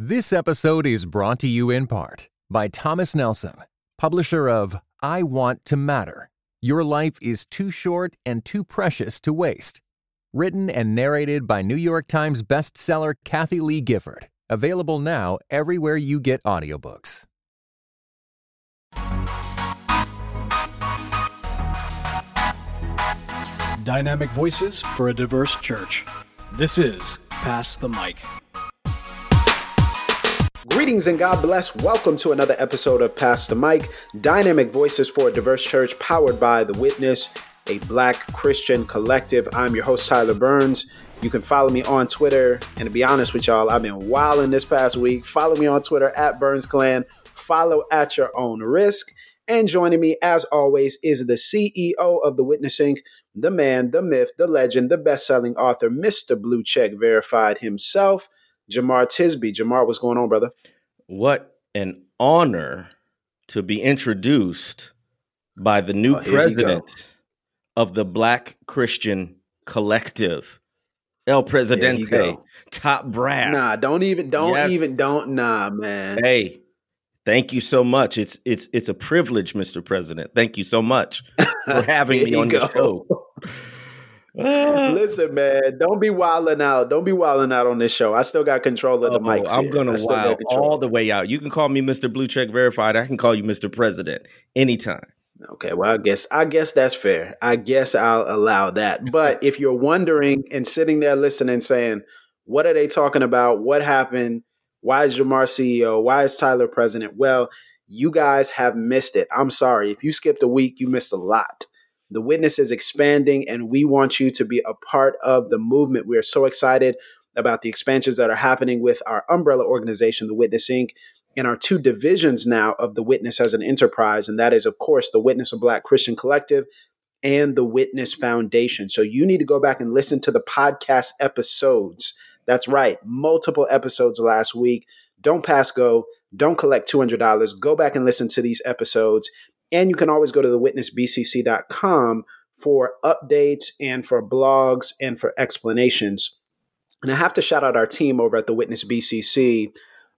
This episode is brought to you in part by Thomas Nelson, publisher of I Want to Matter. Your life is too short and too precious to waste. Written and narrated by New York Times bestseller Kathy Lee Gifford. Available now everywhere you get audiobooks. Dynamic voices for a diverse church. This is Pass the Mic. Greetings and God bless. Welcome to another episode of Pass the Mic, Dynamic Voices for a Diverse Church, powered by The Witness, a black Christian collective. I'm your host, Tyler Burns. You can follow me on Twitter. And to be honest with y'all, I've been wilding this past week. Follow me on Twitter at Burns Clan. Follow at your own risk. And joining me, as always, is the CEO of The Witness Inc., the man, the myth, the legend, the best selling author, Mr. Blue Check Verified himself, Jemar Tisby. Jemar, what's going on, brother? What an honor to be introduced by the new Oh, president of the Black Christian Collective, El Presidente, top brass. Nah, don't even, don't Yes. even, don't, nah, man. Hey, thank you so much. It's it's it's a privilege, Mr. President. Thank you so much for having me on the show. Listen, man, don't be wilding out. Don't be wilding out on this show. I still got control of the Oh, mics. I'm gonna wild all the way out. You can call me Mr. Blue Check Verified. I can call you Mr. President anytime. Okay, well, I guess I guess that's fair. I guess I'll allow that. But if you're wondering and sitting there listening, saying, "What are they talking about? What happened? Why is Jemar CEO? Why is Tyler president?" Well, you guys have missed it. I'm sorry. If you skipped a week, you missed a lot. The witness is expanding, and we want you to be a part of the movement. We are so excited about the expansions that are happening with our umbrella organization, the Witness Inc and our two divisions now of the Witness as an enterprise. And that is, of course, the Witness of Black Christian Collective and the Witness Foundation. So you need to go back and listen to the podcast episodes. That's right, multiple episodes last week. Don't pass go. Don't collect $200. Go back and listen to these episodes. And you can always go to the thewitnessbcc.com for updates and for blogs and for explanations. And I have to shout out our team over at the Witness BCC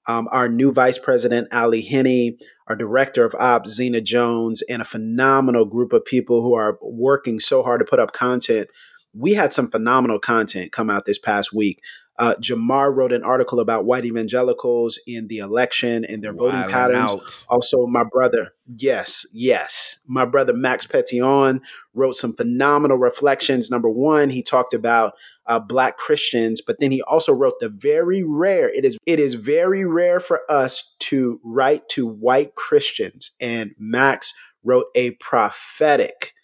um, our new vice president, Ali Henney, our director of ops, Zena Jones, and a phenomenal group of people who are working so hard to put up content. We had some phenomenal content come out this past week. Uh, Jemar wrote an article about white evangelicals in the election and their voting patterns. out. Also, my brother, yes, yes, my brother Max Petion wrote some phenomenal reflections. Number one, he talked about uh, black Christians, but then he also wrote the very rare. It is it is very rare for us to write to white Christians, and Max wrote a prophetic.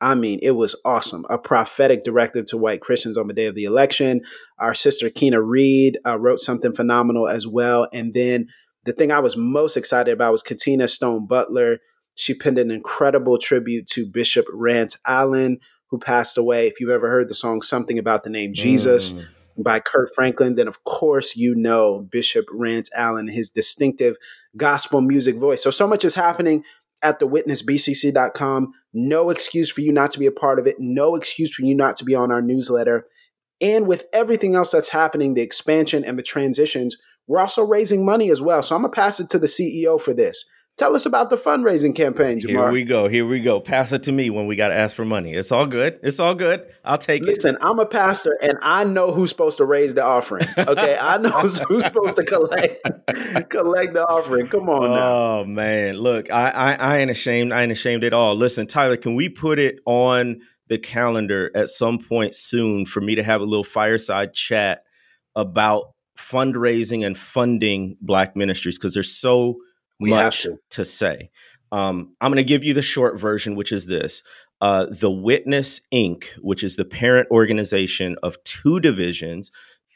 I mean, it was awesome. A prophetic directive to white Christians on the day of the election. Our sister Keena Reed uh, wrote something phenomenal as well. And then the thing I was most excited about was Katina Stone Butler. She penned an incredible tribute to Bishop Rance Allen, who passed away. If you've ever heard the song Something About the Name Jesus Mm. by Kirk Franklin, then of course you know Bishop Rance Allen, his distinctive gospel music voice. So, so much is happening at thewitnessbcc.com. No excuse for you not to be a part of it. No excuse for you not to be on our newsletter. And with everything else that's happening, the expansion and the transitions, we're also raising money as well. So I'm going to pass it to the CEO for this. Tell us about the fundraising campaign, Here we go. Here we go. Pass it to me when we got to ask for money. It's all good. It's all good. I'll take it. Listen, I'm a pastor and I know who's supposed to raise the offering. Okay. I know who's, who's supposed to collect collect the offering. Come on now. Oh man, look, I, I I ain't ashamed. I ain't ashamed at all. Listen, Tyler, can we put it on the calendar at some point soon for me to have a little fireside chat about fundraising and funding Black ministries because there's so We have much to. to say. Um, I'm going to give you the short version, which is this. Uh, the Witness Inc., which is the parent organization of two divisions,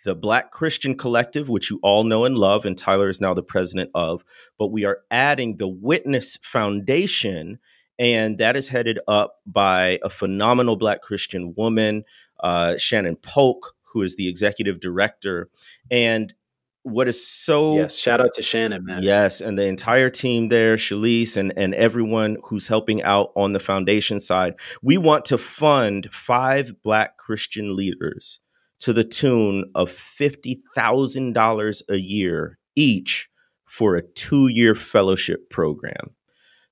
the Black Christian Collective, which you all know and love, and Tyler is now the president of, but we are adding the Witness Foundation, and that is headed up by a phenomenal Black Christian woman, uh, Shannon Polk, who is the executive director. And what is so Yes. Shout out to Shannon, man. Yes, and the entire team there, Shalise and, and everyone who's helping out on the foundation side. We want to fund five Black Christian leaders to the tune of $50,000 a year each for a two year fellowship program.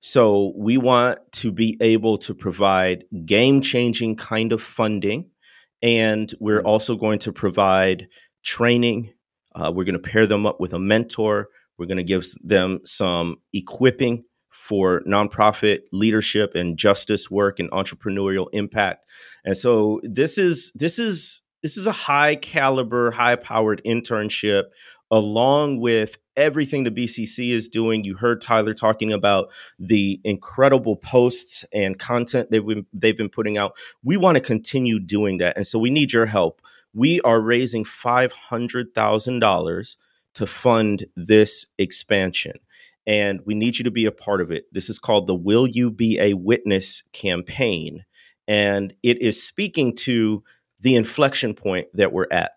So we want to be able to provide game changing kind of funding. And we're mm-hmm. also going to provide training. Uh, we're going to pair them up with a mentor. We're going to give them some equipping for nonprofit leadership and justice work and entrepreneurial impact. And so this is this is this is a high caliber, high powered internship along with everything the BCC is doing. You heard Tyler talking about the incredible posts and content they've been, they've been putting out. We want to continue doing that. And so we need your help. We are raising $500,000 to fund this expansion. And we need you to be a part of it. This is called the Will You Be a Witness campaign. And it is speaking to the inflection point that we're at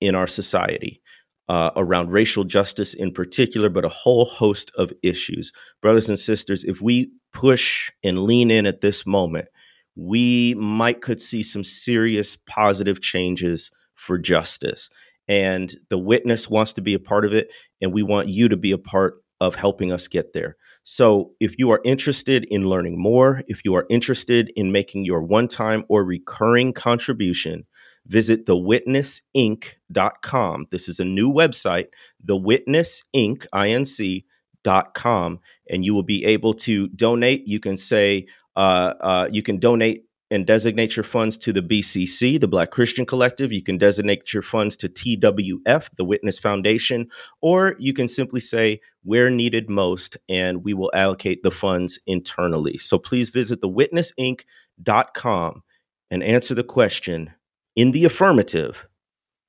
in our society uh, around racial justice in particular, but a whole host of issues. Brothers and sisters, if we push and lean in at this moment, we might could see some serious positive changes for justice. And the witness wants to be a part of it, and we want you to be a part of helping us get there. So, if you are interested in learning more, if you are interested in making your one time or recurring contribution, visit thewitnessinc.com. This is a new website, thewitnessinc.com, and you will be able to donate. You can say, uh, uh, you can donate and designate your funds to the BCC, the Black Christian Collective. You can designate your funds to TWF, the Witness Foundation, or you can simply say where needed most, and we will allocate the funds internally. So please visit thewitnessinc.com and answer the question in the affirmative,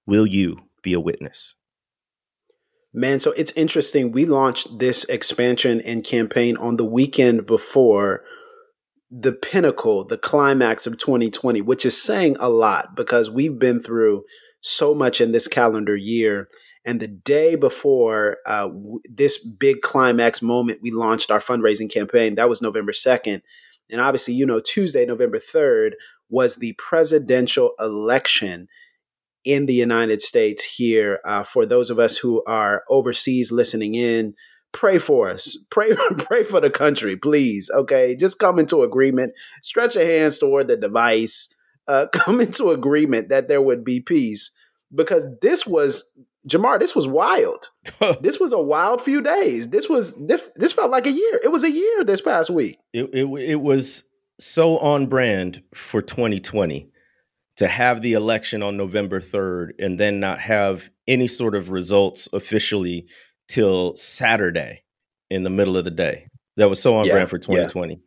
will you be a witness? Man, so it's interesting. We launched this expansion and campaign on the weekend before the pinnacle, the climax of 2020, which is saying a lot because we've been through so much in this calendar year. And the day before uh, w- this big climax moment, we launched our fundraising campaign. That was November 2nd. And obviously, you know, Tuesday, November 3rd, was the presidential election in the United States here. Uh, for those of us who are overseas listening in, pray for us. Pray, pray for the country, please. Okay, just come into agreement. Stretch your hands toward the device. Uh, come into agreement that there would be peace, because this was Jemar. This was wild. this was a wild few days. This was this. This felt like a year. It was a year this past week. It it, it was so on brand for 2020 to have the election on November 3rd and then not have any sort of results officially till Saturday in the middle of the day. That was so on yeah, brand for 2020. Yeah.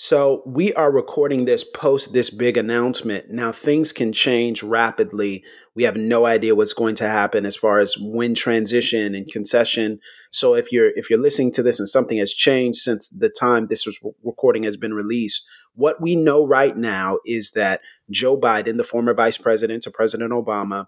So we are recording this post this big announcement. Now things can change rapidly. We have no idea what's going to happen as far as when transition and concession. So if you're if you're listening to this and something has changed since the time this was recording has been released, what we know right now is that Joe Biden, the former vice president to President Obama,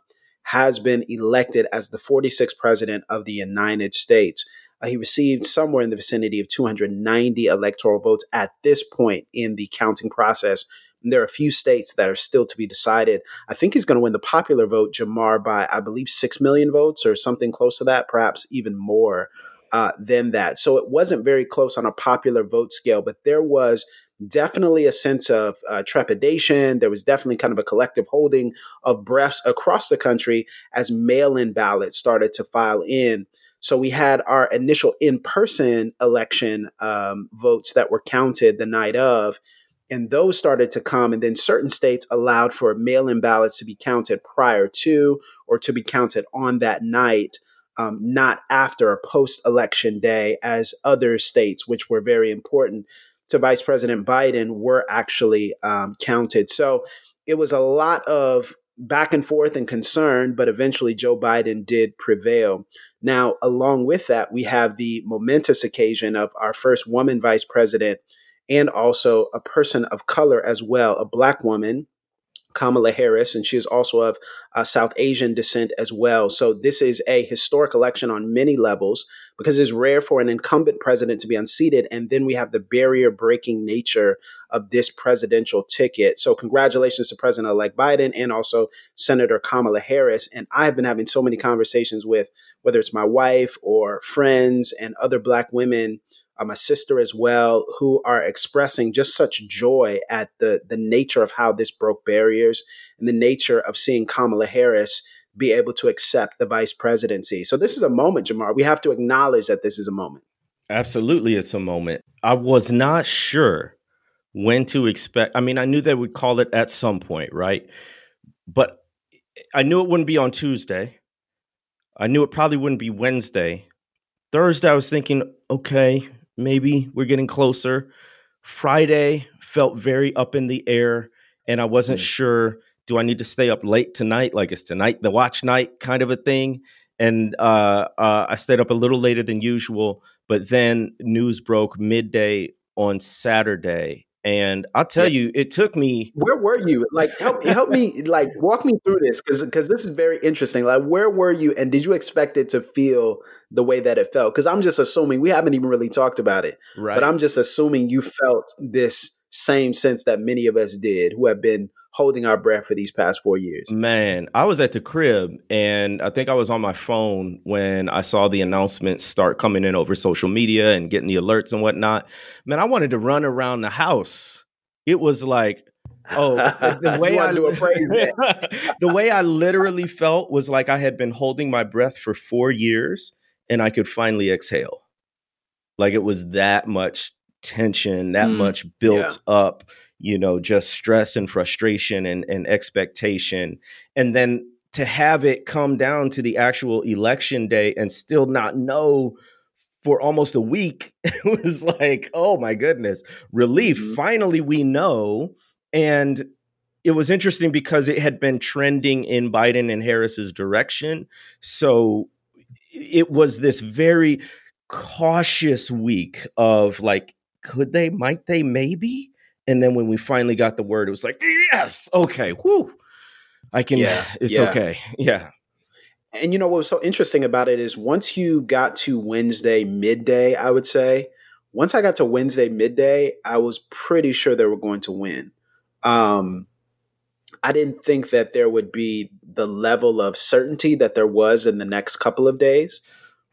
has been elected as the 46th president of the United States. Uh, he received somewhere in the vicinity of 290 electoral votes at this point in the counting process. And there are a few states that are still to be decided. I think he's going to win the popular vote, Jemar, by I believe 6 million votes or something close to that, perhaps even more uh, than that. So it wasn't very close on a popular vote scale, but there was definitely a sense of uh, trepidation. There was definitely kind of a collective holding of breaths across the country as mail in ballots started to file in. So we had our initial in person election um, votes that were counted the night of, and those started to come. And then certain states allowed for mail in ballots to be counted prior to or to be counted on that night. Um, not after a post election day, as other states, which were very important to Vice President Biden, were actually um, counted. So it was a lot of back and forth and concern, but eventually Joe Biden did prevail. Now, along with that, we have the momentous occasion of our first woman vice president and also a person of color as well, a black woman, Kamala Harris, and she is also of uh, South Asian descent as well. So this is a historic election on many levels because it's rare for an incumbent president to be unseated. And then we have the barrier breaking nature of this presidential ticket. So congratulations to President elect Biden and also Senator Kamala Harris. And I've been having so many conversations with whether it's my wife or friends and other Black women uh, my sister as well, who are expressing just such joy at the the nature of how this broke barriers and the nature of seeing Kamala Harris be able to accept the vice presidency. So this is a moment, Jemar. We have to acknowledge that this is a moment. Absolutely, it's a moment. I was not sure when to expect. I mean, I knew they would call it at some point, right? But I knew it wouldn't be on Tuesday. I knew it probably wouldn't be Wednesday. Thursday, I was thinking, okay, maybe we're getting closer. Friday felt very up in the air, and I wasn't mm-hmm. sure do I need to stay up late tonight? Like, is tonight the watch night kind of a thing? And uh, uh, I stayed up a little later than usual, but then news broke midday on Saturday, and I'll tell yeah. you, it took me. Where were you? Like, help help me, like, walk me through this because because this is very interesting. Like, where were you, and did you expect it to feel the way that it felt? Because I'm just assuming we haven't even really talked about it, right? But I'm just assuming you felt this same sense that many of us did, who have been holding our breath for these past four years? Man, I was at the crib and I think I was on my phone when I saw the announcements start coming in over social media and getting the alerts and whatnot. Man, I wanted to run around the house. It was like, oh, the way I do the way I literally felt was like I had been holding my breath for four years and I could finally exhale. Like it was that much tension, that mm, much built yeah. up you know, just stress and frustration and, and expectation. And then to have it come down to the actual election day and still not know for almost a week, it was like, oh my goodness, relief. Mm-hmm. Finally, we know. And it was interesting because it had been trending in Biden and Harris's direction. So it was this very cautious week of like, could they, might they, maybe? And then when we finally got the word, it was like, yes, okay, whoo, I can, yeah, it's yeah. okay. Yeah. And you know what was so interesting about it is once you got to Wednesday midday, I would say, once I got to Wednesday midday, I was pretty sure they were going to win. Um, I didn't think that there would be the level of certainty that there was in the next couple of days.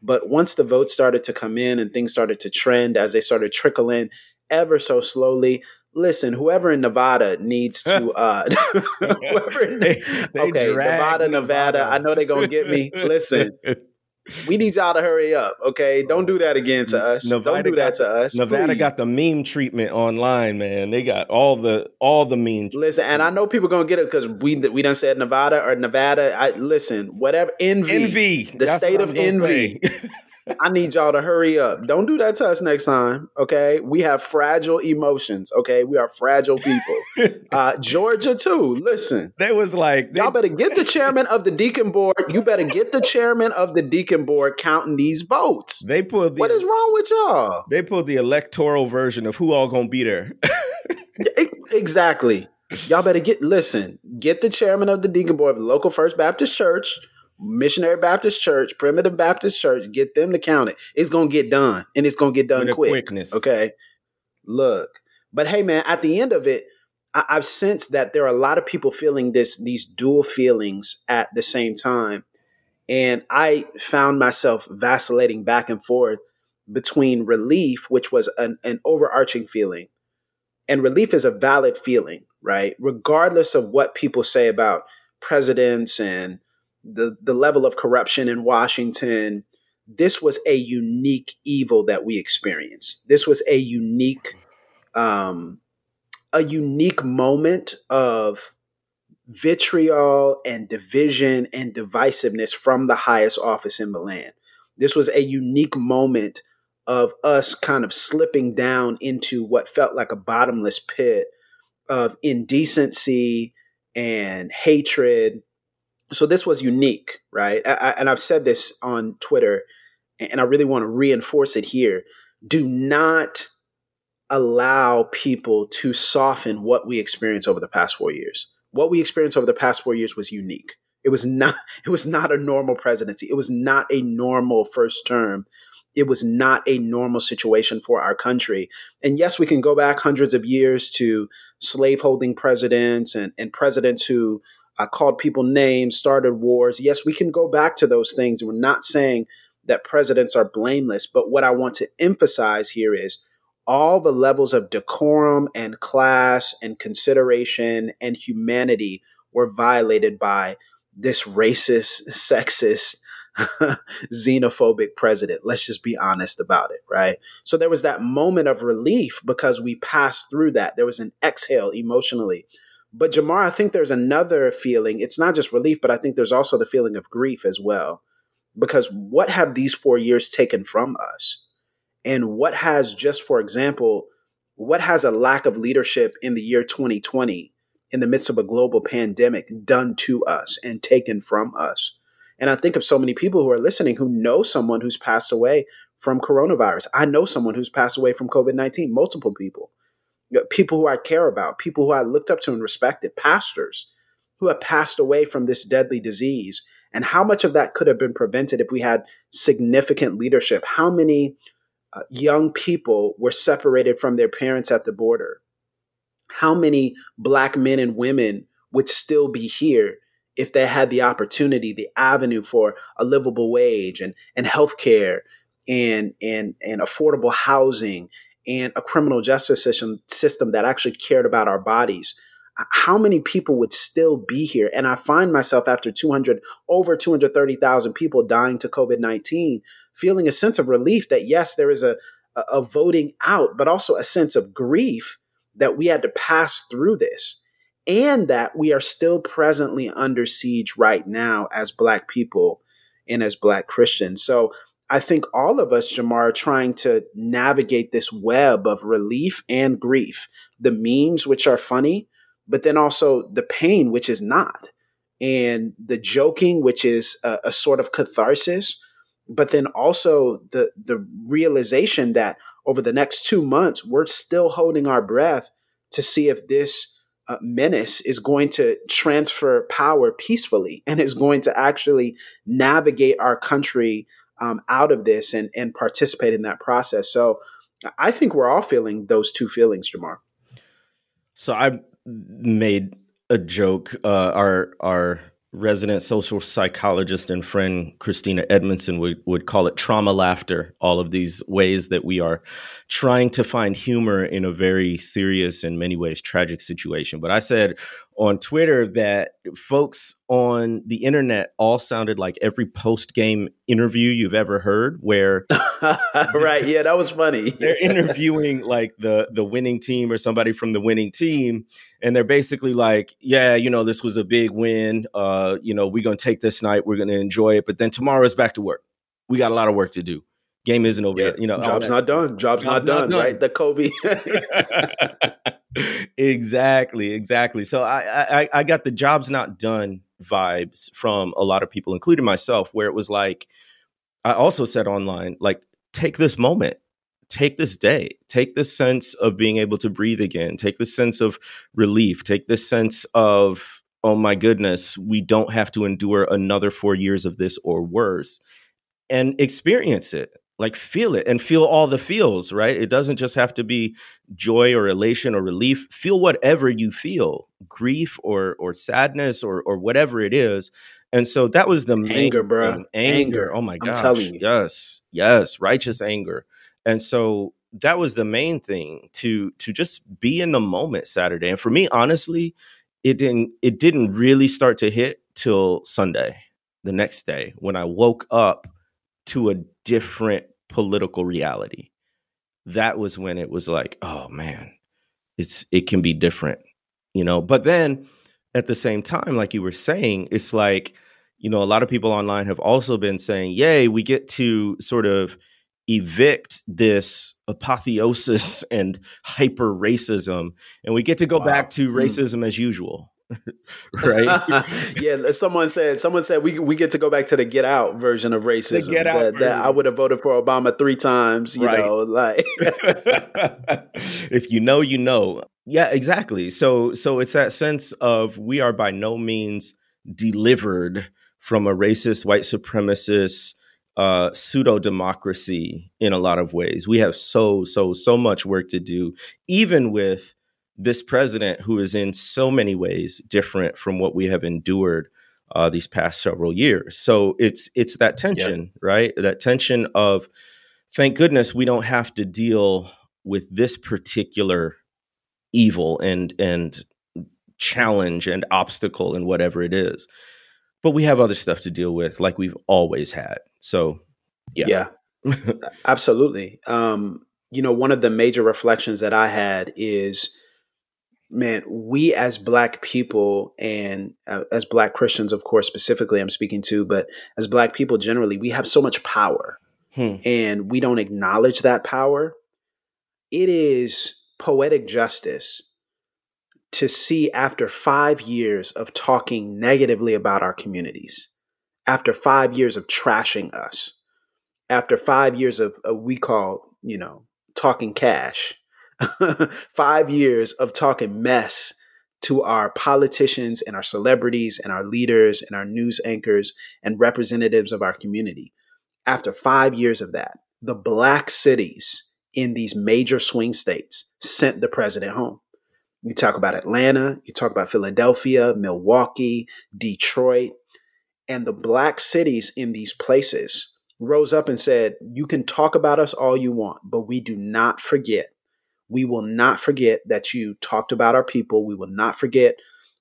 But once the votes started to come in and things started to trend as they started trickle in ever so slowly, listen, whoever in Nevada needs to uh whoever in, they, they okay, Nevada, Nevada, Nevada, I know they're gonna get me. Listen. We need y'all to hurry up, okay? Don't do that again to us. Nevada Don't do that to us. Nevada please. got the meme treatment online, man. They got all the all the memes. Listen, and I know people gonna get it because we we done said Nevada or Nevada. I listen, whatever envy, envy, the That's state of envy. I need y'all to hurry up. Don't do that to us next time. Okay. We have fragile emotions. Okay. We are fragile people. Uh, Georgia, too. Listen. They was like, they- y'all better get the chairman of the deacon board. You better get the chairman of the deacon board counting these votes. They put the, What is wrong with y'all? They put the electoral version of who all gonna be there. exactly. Y'all better get listen, get the chairman of the deacon board of the local First Baptist Church Missionary Baptist Church, Primitive Baptist Church, get them to count it. It's gonna get done, and it's gonna get done quick. Quickness. Okay. Look, but hey, man, at the end of it, I- I've sensed that there are a lot of people feeling this these dual feelings at the same time, and I found myself vacillating back and forth between relief, which was an, an overarching feeling, and relief is a valid feeling, right? Regardless of what people say about presidents and the the level of corruption in Washington. This was a unique evil that we experienced. This was a unique, um, a unique moment of vitriol and division and divisiveness from the highest office in the land. This was a unique moment of us kind of slipping down into what felt like a bottomless pit of indecency and hatred so this was unique, right? I, and I've said this on Twitter, and I really want to reinforce it here. Do not allow people to soften what we experienced over the past four years. what we experienced over the past four years was unique. It was not it was not a normal presidency. It was not a normal first term. It was not a normal situation for our country. And yes, we can go back hundreds of years to slaveholding presidents and, and presidents who uh, called people names, started wars. Yes, we can go back to those things. We're not saying that presidents are blameless. But what I want to emphasize here is all the levels of decorum and class and consideration and humanity were violated by this racist, sexist, xenophobic president. Let's just be honest about it, right? So there was that moment of relief because we passed through that. There was an exhale emotionally. But Jemar, I think there's another feeling. It's not just relief, but I think there's also the feeling of grief as well. Because what have these four years taken from us? And what has, just for example, what has a lack of leadership in the year 2020 in the midst of a global pandemic done to us and taken from us? And I think of so many people who are listening who know someone who's passed away from coronavirus. I know someone who's passed away from COVID 19, multiple people. People who I care about, people who I looked up to and respected, pastors who have passed away from this deadly disease. And how much of that could have been prevented if we had significant leadership? How many uh, young people were separated from their parents at the border? How many black men and women would still be here if they had the opportunity, the avenue for a livable wage and, and healthcare and, and, and affordable housing and a criminal justice system, system that actually cared about our bodies, how many people would still be here? And I find myself after 200, over 230,000 people dying to COVID 19, feeling a sense of relief that yes, there is a, a voting out, but also a sense of grief that we had to pass through this and that we are still presently under siege right now as Black people and as Black Christians. So I think all of us, Jemar, are trying to navigate this web of relief and grief. The memes, which are funny, but then also the pain, which is not, and the joking, which is a, a sort of catharsis, but then also the the realization that over the next two months, we're still holding our breath to see if this uh, menace is going to transfer power peacefully and is going to actually navigate our country um, out of this and, and participate in that process. So I think we're all feeling those two feelings, Jemar. So I made a joke. Uh, our our resident social psychologist and friend Christina Edmondson would, would call it trauma laughter, all of these ways that we are trying to find humor in a very serious, in many ways, tragic situation. But I said on Twitter that folks on the internet all sounded like every post game interview you've ever heard, where right, yeah, that was funny. they're interviewing like the the winning team or somebody from the winning team, and they're basically like, "Yeah, you know, this was a big win. Uh, you know, we're gonna take this night, we're gonna enjoy it, but then tomorrow is back to work. We got a lot of work to do." Game isn't over yeah. yet. You know, job's not done. Job's, job's not, done, not, done, Right, the Kobe. exactly, exactly. So I, I I got the job's not done vibes from a lot of people, including myself, where it was like I also said online, like take this moment, take this day, take this sense of being able to breathe again, take this sense of relief, take this sense of oh my goodness, we don't have to endure another four years of this or worse, and experience it like feel it and feel all the feels right? It doesn't just have to be joy or elation or relief. Feel whatever you feel grief or or sadness or or whatever it is. And so that was the anger bro anger. anger. oh my god yes yes righteous anger. And so that was the main thing to to just be in the moment saturday. And for me honestly it didn't it didn't really start to hit till sunday the next day when i woke up to a different political reality. That was when it was like, oh man, it's it can be different, you know. But then at the same time, like you were saying, it's like, you know, a lot of people online have also been saying, yay, we get to sort of evict this apotheosis and hyper racism and we get to go wow. back to hmm. racism mm. as usual right? yeah, someone said someone said we we get to go back to the Get Out version of racism. The get out that, that I would have voted for Obama three times. You right. know, like if you know, you know. Yeah, exactly. So so it's that sense of we are by no means delivered from a racist, white supremacist, uh, pseudo democracy in a lot of ways. We have so, so, so much work to do, even with this president who is in so many ways different from what we have endured uh, these past several years. So it's it's that tension, right? That tension of thank goodness we don't have to deal with this particular evil and and challenge and obstacle and whatever it is. But we have other stuff to deal with, like we've always had. So, yeah, yeah, absolutely. Um, you know, one of the major reflections that I had is man, we as Black people and uh, as Black Christians, of course, specifically, I'm speaking to, but as Black people generally, we have so much power hmm. and we don't acknowledge that power. It is poetic justice to see after five years of talking negatively about our communities, after five years of trashing us, after five years of, of we call, you know, talking cash five years of talking mess to our politicians and our celebrities and our leaders and our news anchors and representatives of our community. After five years of that, the black cities in these major swing states sent the president home. You talk about Atlanta, you talk about Philadelphia, Milwaukee, Detroit, and the black cities in these places rose up and said, You can talk about us all you want, but we do not forget we will not forget that you talked about our people. We will not forget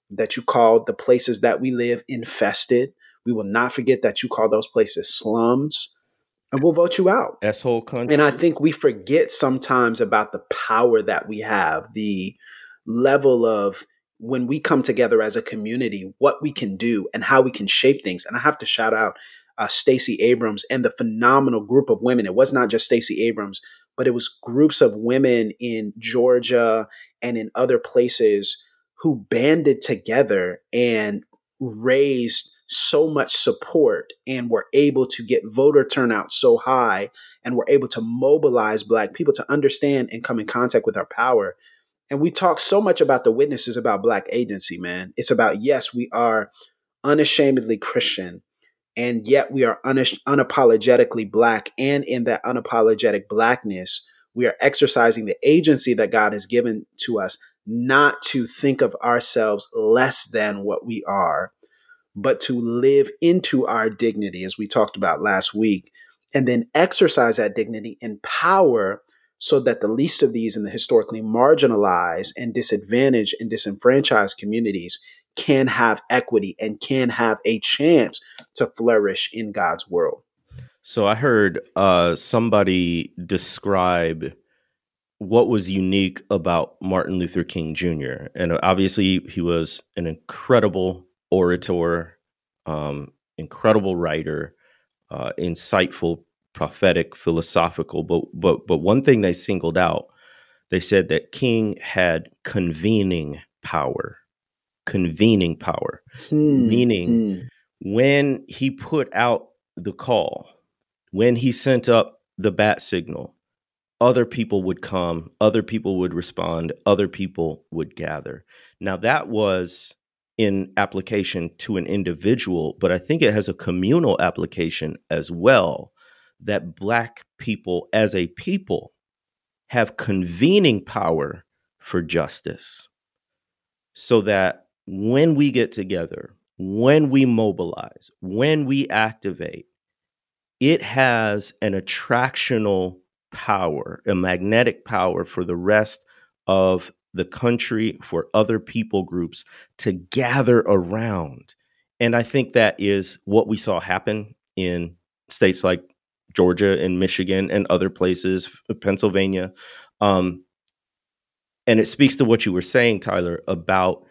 that you called the places that we live infested. We will not forget that you call those places slums. And we'll vote you out. Asshole country. And I think we forget sometimes about the power that we have, the level of when we come together as a community, what we can do and how we can shape things. And I have to shout out uh, Stacey Abrams and the phenomenal group of women. It was not just Stacey Abrams but it was groups of women in Georgia and in other places who banded together and raised so much support and were able to get voter turnout so high and were able to mobilize black people to understand and come in contact with our power. And we talk so much about the witnesses about black agency, man. It's about, yes, we are unashamedly Christian and yet we are un- unapologetically black and in that unapologetic blackness we are exercising the agency that god has given to us not to think of ourselves less than what we are but to live into our dignity as we talked about last week and then exercise that dignity in power so that the least of these in the historically marginalized and disadvantaged and disenfranchised communities can have equity and can have a chance to flourish in God's world. So I heard uh, somebody describe what was unique about Martin Luther King Jr. And obviously, he was an incredible orator, um, incredible writer, uh, insightful, prophetic, philosophical. But but but one thing they singled out, they said that King had convening power convening power, hmm. meaning hmm. when he put out the call, when he sent up the bat signal, other people would come, other people would respond, other people would gather. Now, that was in application to an individual, but I think it has a communal application as well that Black people as a people have convening power for justice so that when we get together, when we mobilize, when we activate, it has an attractional power, a magnetic power for the rest of the country, for other people groups to gather around. And I think that is what we saw happen in states like Georgia and Michigan and other places, Pennsylvania. Um, and it speaks to what you were saying, Tyler, about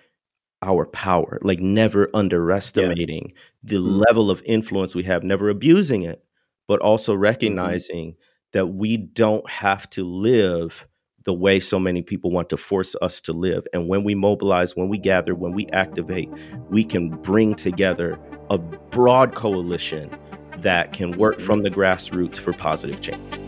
our power, like never underestimating yeah. the mm-hmm. level of influence we have, never abusing it, but also mm-hmm. recognizing mm-hmm. that we don't have to live the way so many people want to force us to live. And when we mobilize, when we gather, when we activate, we can bring together a broad coalition that can work from the grassroots for positive change.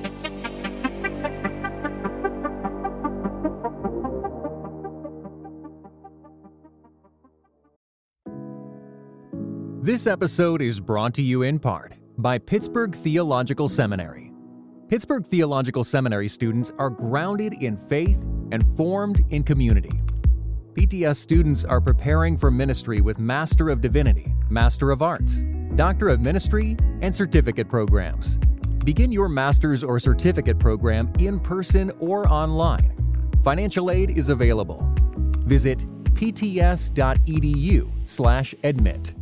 This episode is brought to you in part by Pittsburgh Theological Seminary. Pittsburgh Theological Seminary students are grounded in faith and formed in community. PTS students are preparing for ministry with Master of Divinity, Master of Arts, Doctor of Ministry, and certificate programs. Begin your master's or certificate program in person or online. Financial aid is available. Visit pts.edu/admit.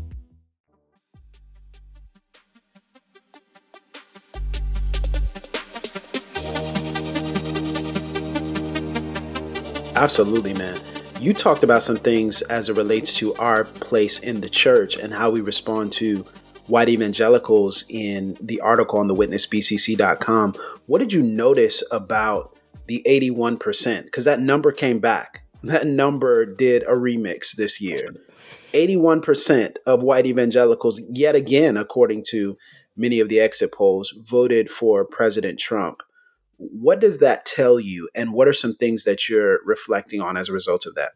Absolutely, man. You talked about some things as it relates to our place in the church and how we respond to white evangelicals in the article on the witnessbcc.com. What did you notice about the 81%? Because that number came back. That number did a remix this year. 81% of white evangelicals, yet again, according to many of the exit polls, voted for President Trump. What does that tell you? And what are some things that you're reflecting on as a result of that?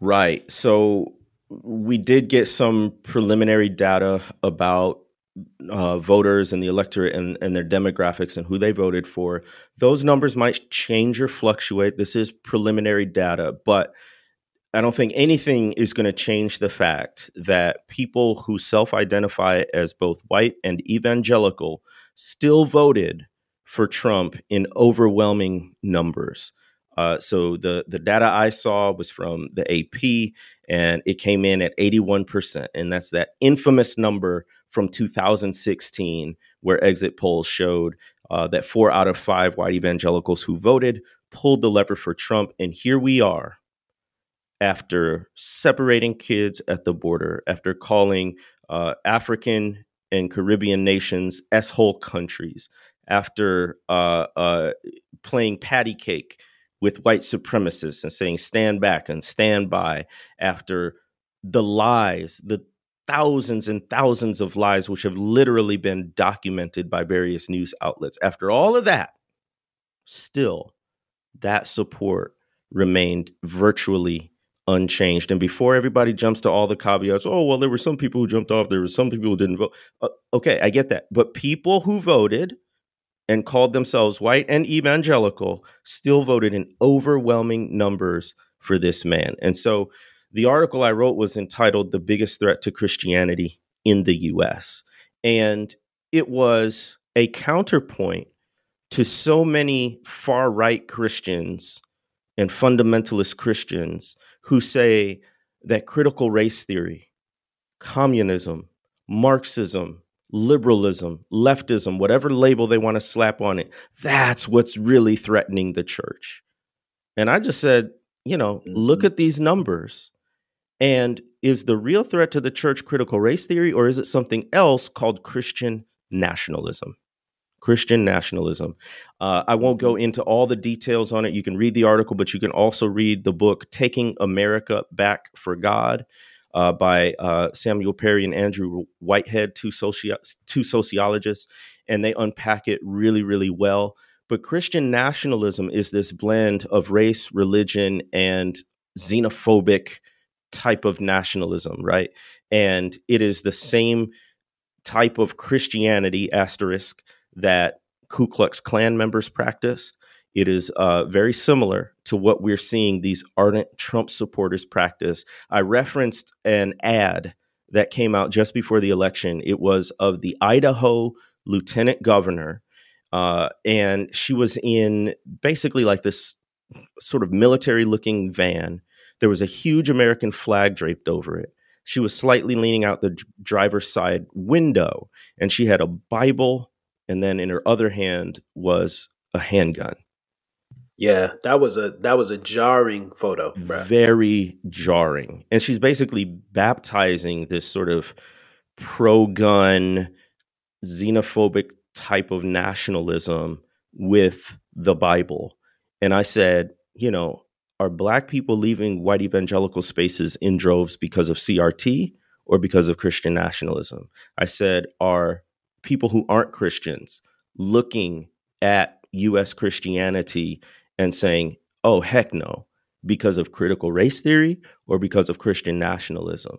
Right. So we did get some preliminary data about uh, voters and the electorate and, and their demographics and who they voted for. Those numbers might change or fluctuate. This is preliminary data, but I don't think anything is going to change the fact that people who self identify as both white and evangelical still voted for Trump in overwhelming numbers. Uh, so the the data I saw was from the AP, and it came in at 81%, and that's that infamous number from 2016, where exit polls showed uh, that four out of five white evangelicals who voted pulled the lever for Trump, and here we are, after separating kids at the border, after calling uh, African and Caribbean nations s-hole countries, after uh, uh, playing patty cake with white supremacists and saying stand back and stand by after the lies, the thousands and thousands of lies which have literally been documented by various news outlets. After all of that, still that support remained virtually unchanged. And before everybody jumps to all the caveats, oh, well, there were some people who jumped off, there were some people who didn't vote. Uh, okay, I get that. But people who voted and called themselves white and evangelical still voted in overwhelming numbers for this man. And so the article I wrote was entitled The Biggest Threat to Christianity in the US. And it was a counterpoint to so many far right Christians and fundamentalist Christians who say that critical race theory, communism, Marxism, liberalism, leftism, whatever label they want to slap on it, that's what's really threatening the church. And I just said, you know, mm-hmm. look at these numbers. And is the real threat to the church critical race theory, or is it something else called Christian nationalism? Christian nationalism. Uh, I won't go mm-hmm. into all the details on it. You can read the article, but you can also read the book, Taking America Back for God uh, by uh, Samuel Perry and Andrew Whitehead, two, two sociologists, and they unpack it really, really well. But Christian nationalism is this blend of race, religion, and xenophobic type of nationalism, right? And it is the same type of Christianity, asterisk, that Ku Klux Klan members practiced. It is uh, very similar to what we're seeing these ardent Trump supporters practice. I referenced an ad that came out just before the election. It was of the Idaho lieutenant governor, uh, and she was in basically like this sort of military looking van. There was a huge American flag draped over it. She was slightly leaning out the driver's side window, and she had a Bible, and then in her other hand was a handgun. Yeah, that was a that was a jarring photo. Very jarring. And she's basically baptizing this sort of pro-gun xenophobic type of nationalism with the Bible. And I said, you know, are black people leaving white evangelical spaces in droves because of CRT or because of Christian nationalism? I said, are people who aren't Christians looking at US Christianity and saying, oh, heck no, because of critical race theory or because of Christian nationalism?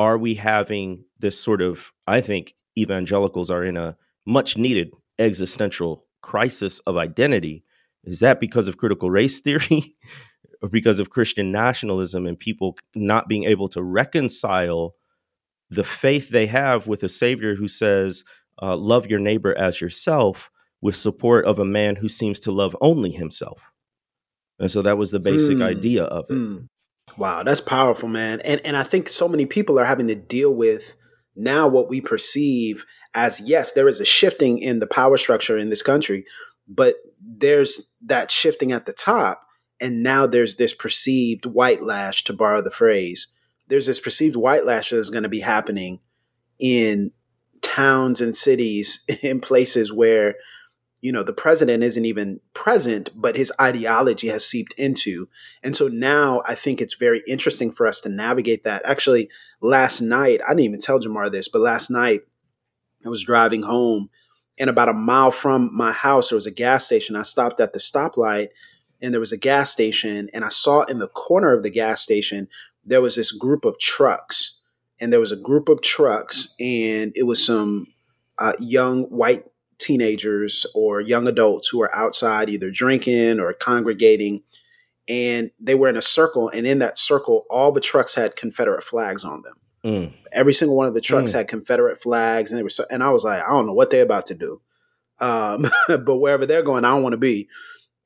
are we having this sort of, I think evangelicals are in a much needed existential crisis of identity. Is that because of critical race theory or because of Christian nationalism and people not being able to reconcile the faith they have with a savior who says, uh, love your neighbor as yourself with support of a man who seems to love only himself? And so that was the basic mm. idea of it. Mm. Wow, that's powerful, man. And and I think so many people are having to deal with now what we perceive as yes, there is a shifting in the power structure in this country, but there's that shifting at the top. And now there's this perceived white lash, to borrow the phrase. There's this perceived white lash that is going to be happening in towns and cities, in places where you know the president isn't even present but his ideology has seeped into. And so now i think it's very interesting for us to navigate that. Actually last night i didn't even tell Jemar this but last night i was driving home and about a mile from my house there was a gas station. I stopped at the stoplight and there was a gas station and i saw in the corner of the gas station there was this group of trucks. And there was a group of trucks and it was some uh, young white teenagers or young adults who are outside either drinking or congregating and they were in a circle and in that circle all the trucks had confederate flags on them mm. every single one of the trucks mm. had confederate flags and they were so, and i was like i don't know what they're about to do um, but wherever they're going i don't want to be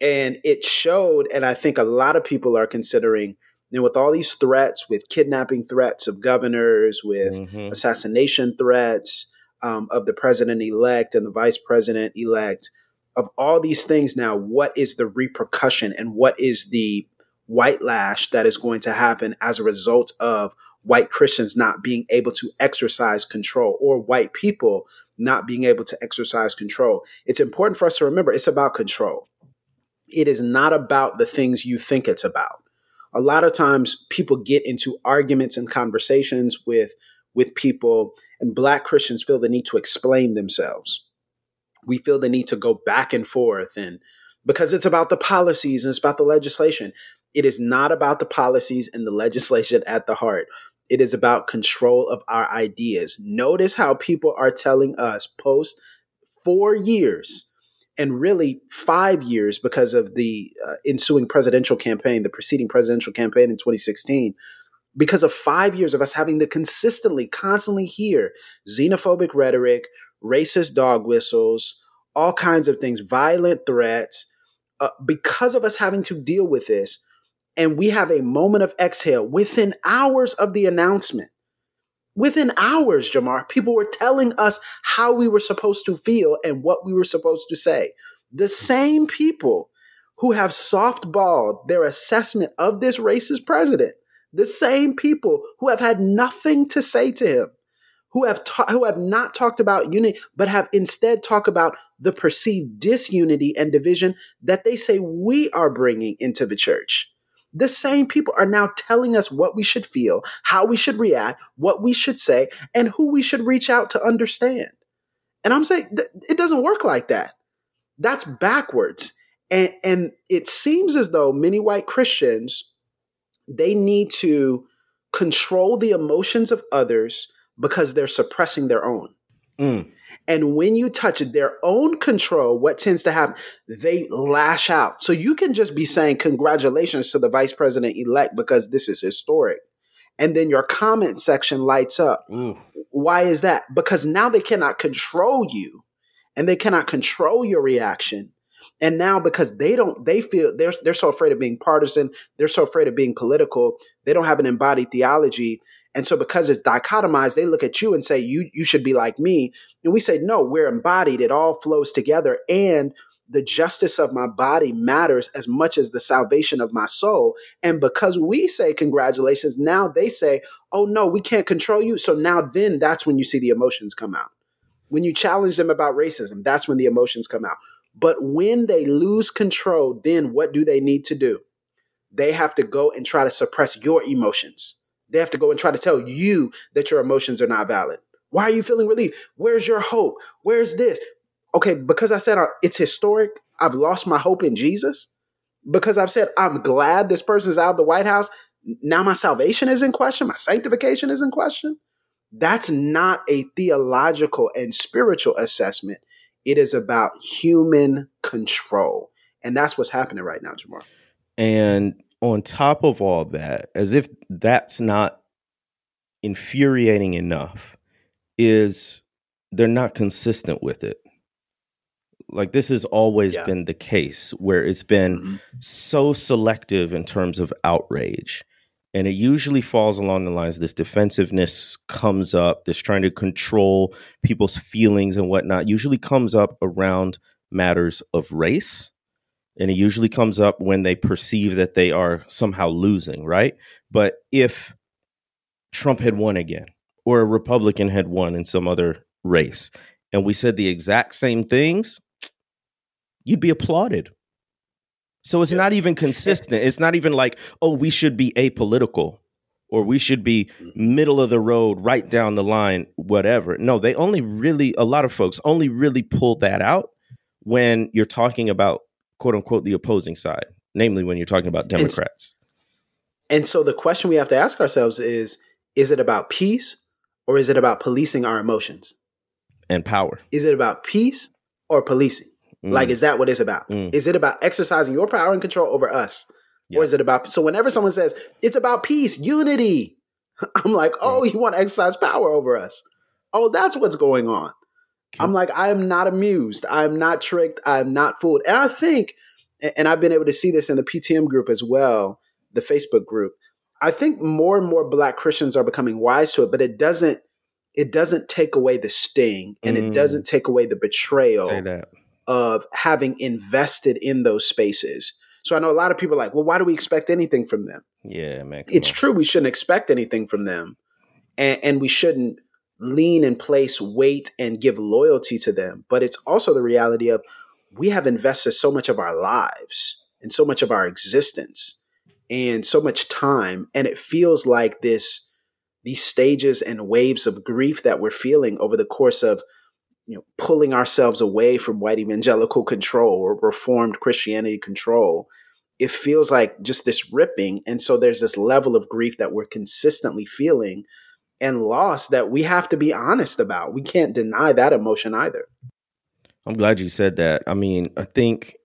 and it showed and i think a lot of people are considering and with all these threats with kidnapping threats of governors with mm-hmm. assassination threats um, of the president elect and the vice president elect, of all these things now, what is the repercussion and what is the white lash that is going to happen as a result of white Christians not being able to exercise control or white people not being able to exercise control? It's important for us to remember it's about control. It is not about the things you think it's about. A lot of times people get into arguments and conversations with with people and black Christians feel the need to explain themselves. We feel the need to go back and forth and because it's about the policies and it's about the legislation. It is not about the policies and the legislation at the heart. It is about control of our ideas. Notice how people are telling us post four years and really five years because of the uh, ensuing presidential campaign, the preceding presidential campaign in 2016, because of five years of us having to consistently, constantly hear xenophobic rhetoric, racist dog whistles, all kinds of things, violent threats, uh, because of us having to deal with this. And we have a moment of exhale within hours of the announcement. Within hours, Jemar, people were telling us how we were supposed to feel and what we were supposed to say. The same people who have softballed their assessment of this racist president the same people who have had nothing to say to him, who have ta- who have not talked about unity, but have instead talked about the perceived disunity and division that they say we are bringing into the church. The same people are now telling us what we should feel, how we should react, what we should say, and who we should reach out to understand. And I'm saying th- it doesn't work like that. That's backwards. And, and it seems as though many white Christians they need to control the emotions of others because they're suppressing their own. Mm. And when you touch their own control, what tends to happen? They lash out. So you can just be saying congratulations to the vice president elect because this is historic. And then your comment section lights up. Ooh. Why is that? Because now they cannot control you and they cannot control your reaction. And now because they don't, they feel they're they're so afraid of being partisan, they're so afraid of being political, they don't have an embodied theology. And so because it's dichotomized, they look at you and say, you you should be like me. And we say, no, we're embodied. It all flows together. And the justice of my body matters as much as the salvation of my soul. And because we say congratulations, now they say, oh no, we can't control you. So now then that's when you see the emotions come out. When you challenge them about racism, that's when the emotions come out. But when they lose control, then what do they need to do? They have to go and try to suppress your emotions. They have to go and try to tell you that your emotions are not valid. Why are you feeling relief? Where's your hope? Where's this? Okay, because I said uh, it's historic, I've lost my hope in Jesus. Because I've said I'm glad this person's out of the White House, now my salvation is in question, my sanctification is in question. That's not a theological and spiritual assessment. It is about human control. And that's what's happening right now, Jemar. And on top of all that, as if that's not infuriating enough, is they're not consistent with it. Like this has always yeah. been the case where it's been mm-hmm. so selective in terms of outrage. And it usually falls along the lines this defensiveness comes up, this trying to control people's feelings and whatnot, usually comes up around matters of race. And it usually comes up when they perceive that they are somehow losing, right? But if Trump had won again, or a Republican had won in some other race, and we said the exact same things, you'd be applauded. So it's yeah. not even consistent. It's not even like, oh, we should be apolitical or we should be mm-hmm. middle of the road, right down the line, whatever. No, they only really, a lot of folks only really pull that out when you're talking about quote unquote the opposing side, namely when you're talking about Democrats. And, and so the question we have to ask ourselves is is it about peace or is it about policing our emotions? And power. Is it about peace or policing? Mm. Like, is that what it's about? Mm. Is it about exercising your power and control over us? Yeah. Or is it about, so whenever someone says it's about peace, unity, I'm like, oh, mm. you want to exercise power over us? Oh, that's what's going on. I'm like, I am not amused. I'm not tricked. I'm not fooled. And I think, and I've been able to see this in the PTM group as well, the Facebook group. I think more and more black Christians are becoming wise to it, but it doesn't it doesn't take away the sting and mm. it doesn't take away the betrayal of having invested in those spaces. So I know a lot of people are like, well, why do we expect anything from them? Yeah, man. It's on. true. We shouldn't expect anything from them. And, and we shouldn't lean in place, wait, and give loyalty to them. But it's also the reality of we have invested so much of our lives and so much of our existence and so much time. And it feels like this these stages and waves of grief that we're feeling over the course of you know, pulling ourselves away from white evangelical control or reformed Christianity control, it feels like just this ripping. And so there's this level of grief that we're consistently feeling and loss that we have to be honest about. We can't deny that emotion either. I'm glad you said that. I mean, I think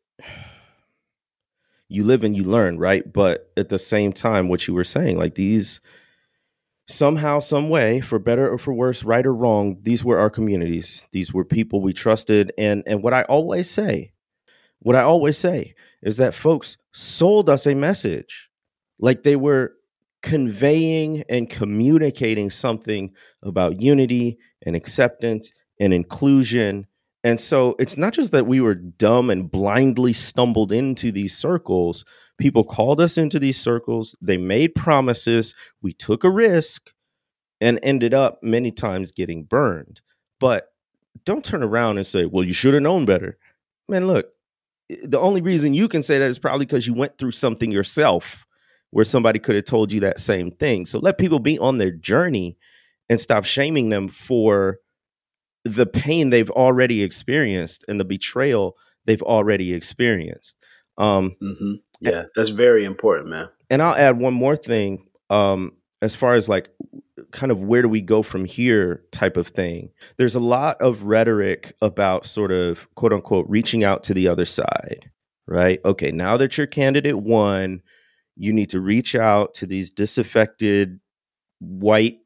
you live and you learn, right? But at the same time, what you were saying, like these somehow, some way, for better or for worse, right or wrong, these were our communities. These were people we trusted. And and what I always say, what I always say is that folks sold us a message. Like they were conveying and communicating something about unity and acceptance and inclusion. And so it's not just that we were dumb and blindly stumbled into these circles, people called us into these circles. They made promises. We took a risk and ended up many times getting burned. But don't turn around and say well you should have known better. Man look the only reason you can say that is probably because you went through something yourself where somebody could have told you that same thing. So let people be on their journey and stop shaming them for the pain they've already experienced and the betrayal they've already experienced. Um, mm-hmm. Yeah, that's very important, man. And I'll add one more thing. Um, as far as like kind of where do we go from here type of thing. There's a lot of rhetoric about sort of quote unquote reaching out to the other side, right? Okay, now that your candidate won, you need to reach out to these disaffected white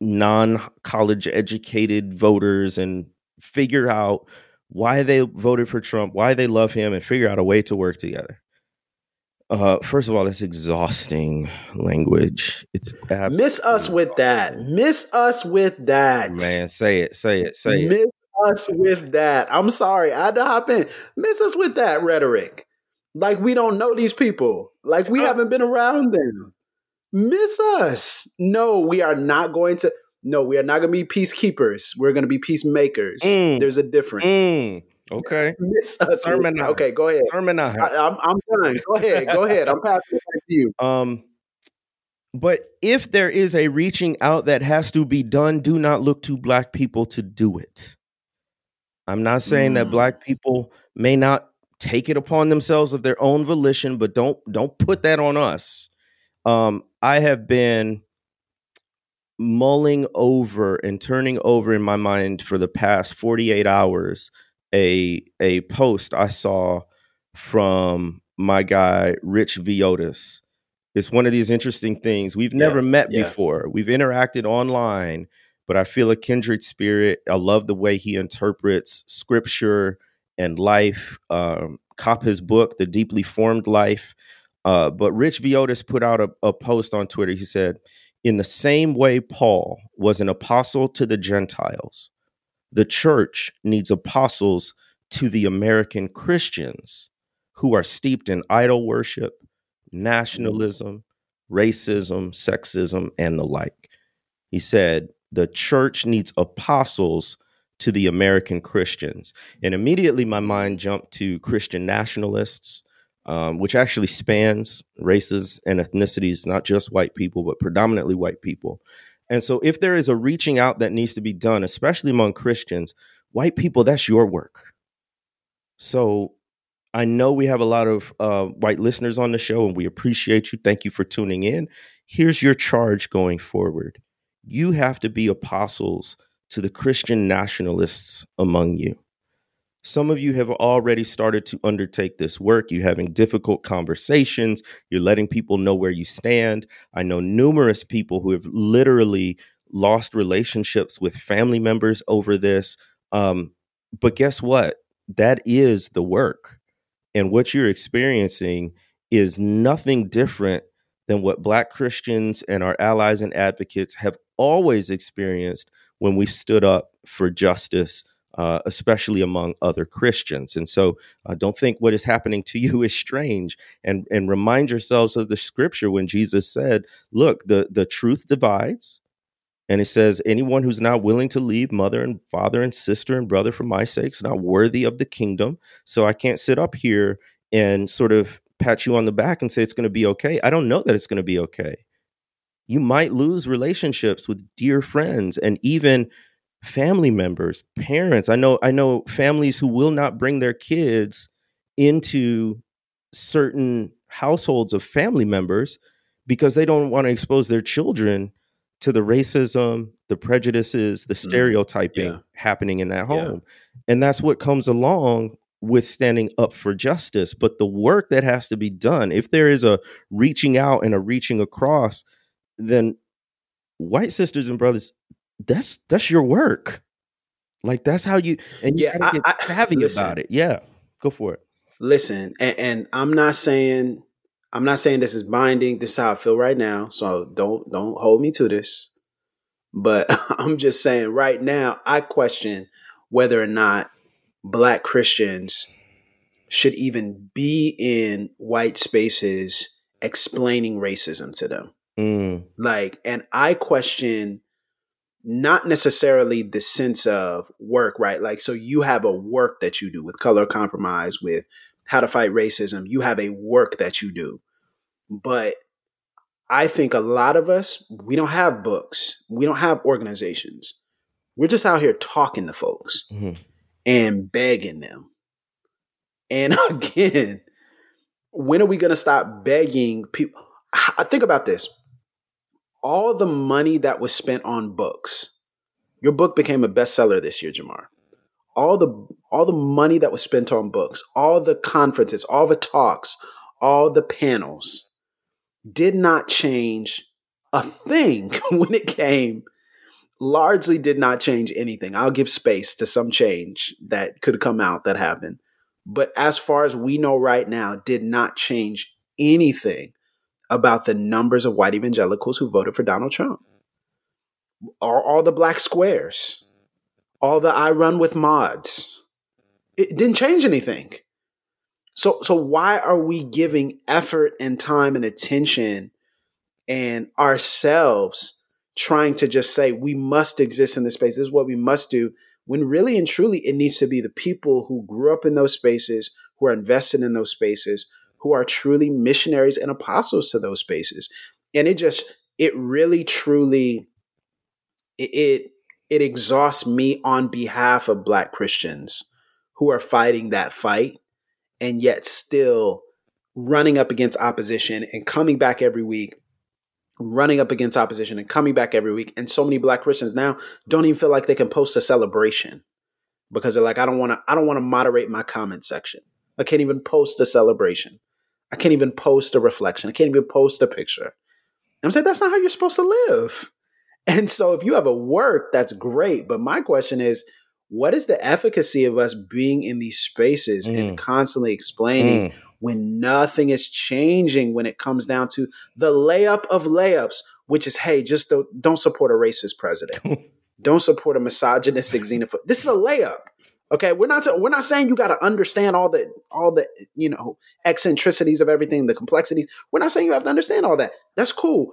non college educated voters and figure out why they voted for Trump, why they love him, and figure out a way to work together. Uh, first of all, that's exhausting language. It's miss us with that. Miss us with that. Man, say it, say it, say it. Miss us with that. I'm sorry, I had to hop in. Miss us with that rhetoric. Like we don't know these people. Like we uh, haven't been around them. Miss us. No, we are not going to. No, we are not going to be peacekeepers. We're going to be peacemakers. Mm, There's a difference. Mm. Okay. Miss us. Sermon. Okay, go ahead. Sermon. I, am I'm done. Go ahead. Go ahead. I'm passing it back to you. Um, but if there is a reaching out that has to be done, do not look to black people to do it. I'm not saying mm. that black people may not take it upon themselves of their own volition, but don't don't put that on us. Um, I have been mulling over and turning over in my mind for the past 48 hours a a post I saw from my guy Rich Villodas. It's one of these interesting things. We've never Yeah, met yeah. before. We've interacted online, but I feel a kindred spirit. I love the way he interprets scripture and life. Um, cop his book, The Deeply Formed Life. Uh, but Rich Villodas put out a, a post on Twitter. He said, In the same way Paul was an apostle to the Gentiles, the church needs apostles to the American Christians who are steeped in idol worship, nationalism, racism, sexism, and the like. He said, The church needs apostles to the American Christians. And immediately my mind jumped to Christian nationalists, um, which actually spans races and ethnicities, not just white people, but predominantly white people. And so, if there is a reaching out that needs to be done, especially among Christians, white people, that's your work. So, I know we have a lot of uh, white listeners on the show, and we appreciate you. Thank you for tuning in. Here's your charge going forward you have to be apostles to the Christian nationalists among you. Some of you have already started to undertake this work. You're having difficult conversations. You're letting people know where you stand. I know numerous people who have literally lost relationships with family members over this. Um, but guess what? That is the work. And what you're experiencing is nothing different than what Black Christians and our allies and advocates have always experienced when we stood up for justice, uh, especially among other Christians. And so, uh, don't think what is happening to you is strange, and and remind yourselves of the scripture when Jesus said, "Look, the the truth divides." And it says, anyone who's not willing to leave mother and father and sister and brother for my sake is not worthy of the kingdom. So I can't sit up here and sort of pat you on the back and say it's going to be okay. I don't know that it's going to be okay. You might lose relationships with dear friends and even family members, parents. I know I know families who will not bring their kids into certain households of family members because they don't want to expose their children to the racism, the prejudices, the mm, stereotyping yeah. happening in that Yeah. home. And that's what comes along with standing up for justice. But the work that has to be done, if there is a reaching out and a reaching across, then white sisters and brothers, that's that's your work. Like that's how you and you Yeah, gotta I- get I- savvy listen. about it. Yeah. Go for it. Listen, and, and I'm not saying I'm not saying this is binding. This is how I feel right now. So don't don't hold me to this. But I'm just saying right now, I question whether or not black Christians should even be in white spaces explaining racism to them. Mm, Like, and I question not necessarily the sense of work, right? Like, so you have a work that you do with color compromise, with how to fight racism. You have a work that you do. But I think a lot of us, we don't have books, we don't have organizations. We're just out here talking to folks mhm. and begging them. And again, when are we going to stop begging people? I think about this. All the money that was spent on books. Your book became a bestseller this year, Jemar. All the all the money that was spent on books, all the conferences, all the talks, all the panels did not change a thing when it came largely did not change anything. I'll give space to some change that could come out that happened. But as far as we know right now, did not change anything about the numbers of white evangelicals who voted for Donald Trump. Or all the black squares, all the I run with Mauds. It didn't change anything. So so why are we giving effort and time and attention and ourselves trying to just say we must exist in this space. This is what we must do. When really and truly, it needs to be the people who grew up in those spaces, who are invested in those spaces, who are truly missionaries and apostles to those spaces. And it just, it really truly, it, it, it exhausts me on behalf of Black Christians who are fighting that fight and yet still running up against opposition and coming back every week running up against opposition and coming back every week. And so many black Christians now don't even feel like they can post a celebration because they're like, I don't want to, I don't want to moderate my comment section. I can't even post a celebration. I can't even post a reflection. I can't even post a picture. I'm saying that's not how you're supposed to live. And so if you have a work, that's great. But my question is, what is the efficacy of us being in these spaces mm. and constantly explaining mm. when nothing is changing when it comes down to the layup of layups, which is, hey, just don't, don't support a racist president. don't support a misogynistic xenophobe. This is a layup. Okay, we're not we're not saying you got to understand all the all the you know eccentricities of everything, the complexities. We're not saying you have to understand all that. That's cool.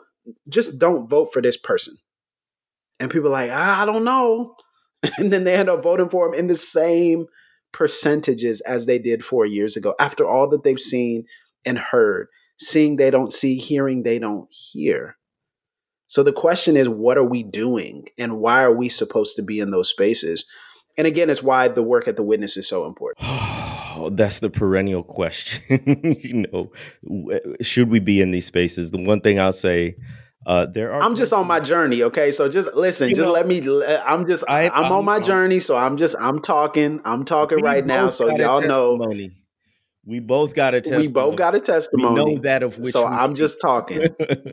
Just don't vote for this person. And people like, I don't know. And then they end up voting for him in the same percentages as they did four years ago. After all that they've seen and heard, seeing they don't see, hearing they don't hear. So the question is, what are we doing? And why are we supposed to be in those spaces? And again, it's why the work at the witness is so important. Oh, that's the perennial question. you know, should we be in these spaces? The one thing I'll say uh, there are. I'm just on my journey, okay. So just listen, just know, let me. I'm just. I, am on my journey, so I'm just. I'm talking. I'm talking right now, so y'all know. We both got a testimony. We both got a testimony. We know that of which. So I'm speak. just talking.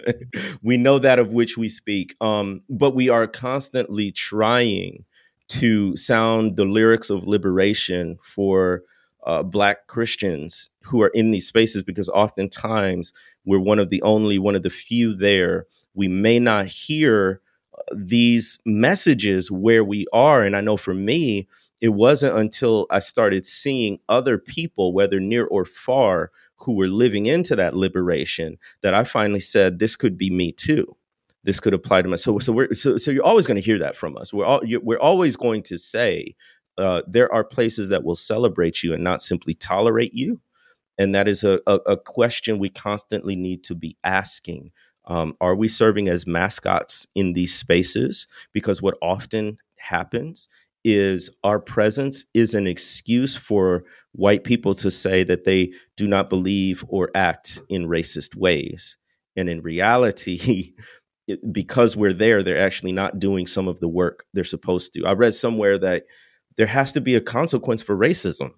we know that of which we speak. Um, but we are constantly trying to sound the lyrics of liberation for uh, Black Christians who are in these spaces, because oftentimes we're one of the only, one of the few there we may not hear uh, these messages where we are. And I know for me, it wasn't until I started seeing other people, whether near or far, who were living into that liberation that I finally said, this could be me too. This could apply to me. So, so we're so, so you're always going to hear that from us. We're all we're always going to say uh, there are places that will celebrate you and not simply tolerate you, and that is a, a, a question we constantly need to be asking um, are we serving as mascots in these spaces? Because what often happens is our presence is an excuse for white people to say that they do not believe or act in racist ways. And in reality, because we're there, they're actually not doing some of the work they're supposed to. I read somewhere that there has to be a consequence for racism.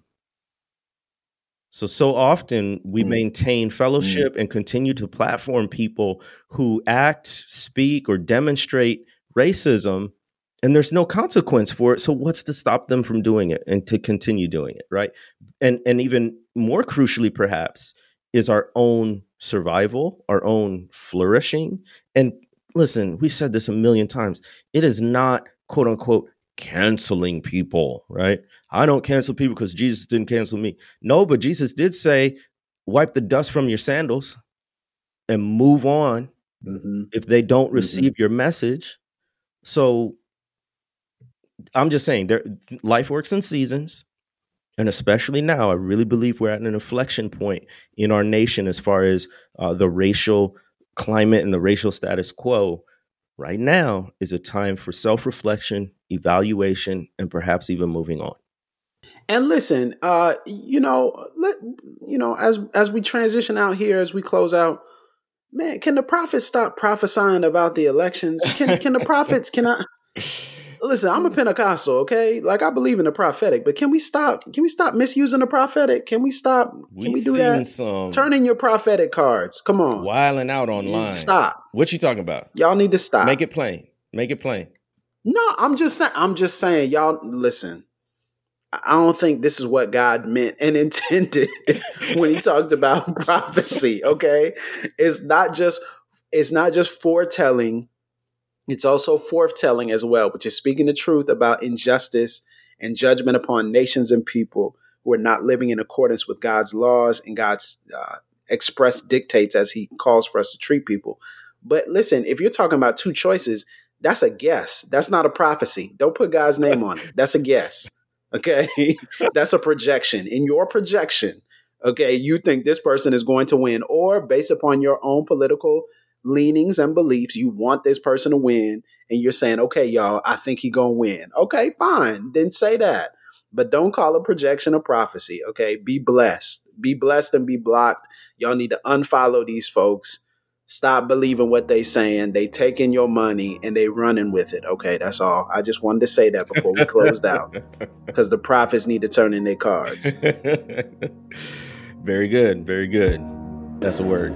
So, so often we mm. maintain fellowship mm. and continue to platform people who act, speak, or demonstrate racism, and there's no consequence for it. So, what's to stop them from doing it and to continue doing it, right? And and even more crucially, perhaps, is our own survival, our own flourishing. And listen, we've said this a million times. It is not quote unquote canceling people, right? I don't cancel people because Jesus didn't cancel me. No, but Jesus did say, wipe the dust from your sandals and move on mm-hmm. if they don't mm-hmm. receive mm-hmm. your message. So I'm just saying there life works in seasons. And especially now, I really believe we're at an inflection point in our nation as far as uh, the racial climate and the racial status quo right now is a time for self reflection, evaluation, and perhaps even moving on. And listen, uh, you know, let you know as as we transition out here, as we close out, man, can the prophets stop prophesying about the elections? Can can the prophets? Can I? Listen, I'm a mm. Pentecostal, okay? Like I believe in the prophetic, but can we stop? Can we stop misusing the prophetic? Can we stop? Can we, we do that? Some Turn in your prophetic cards. Come on, wiling out online. Stop. What you talking about? Y'all need to stop. Make it plain. Make it plain. No, I'm just saying. I'm just saying. Y'all listen. I don't think this is what God meant and intended when He talked about prophecy. Okay, it's not just it's not just foretelling it's also forthtelling as well, which is speaking the truth about injustice and judgment upon nations and people who are not living in accordance with God's laws and God's uh, express dictates as He calls for us to treat people. But listen, if you're talking about two choices, that's a guess. That's not a prophecy. Don't put God's name on it. That's a guess. Okay. that's a projection. In your projection, okay, you think this person is going to win, or based upon your own political leanings and beliefs. You want this person to win, and you're saying, okay, y'all, I think he gonna win. Okay, fine. Then say that. But don't call a projection a prophecy. Okay. Be blessed. Be blessed and be blocked. Y'all need to unfollow these folks. Stop believing what they saying. They taking your money and they running with it. Okay, that's all. I just wanted to say that before we closed out. Because the prophets need to turn in their cards. very good. Very good. That's a word.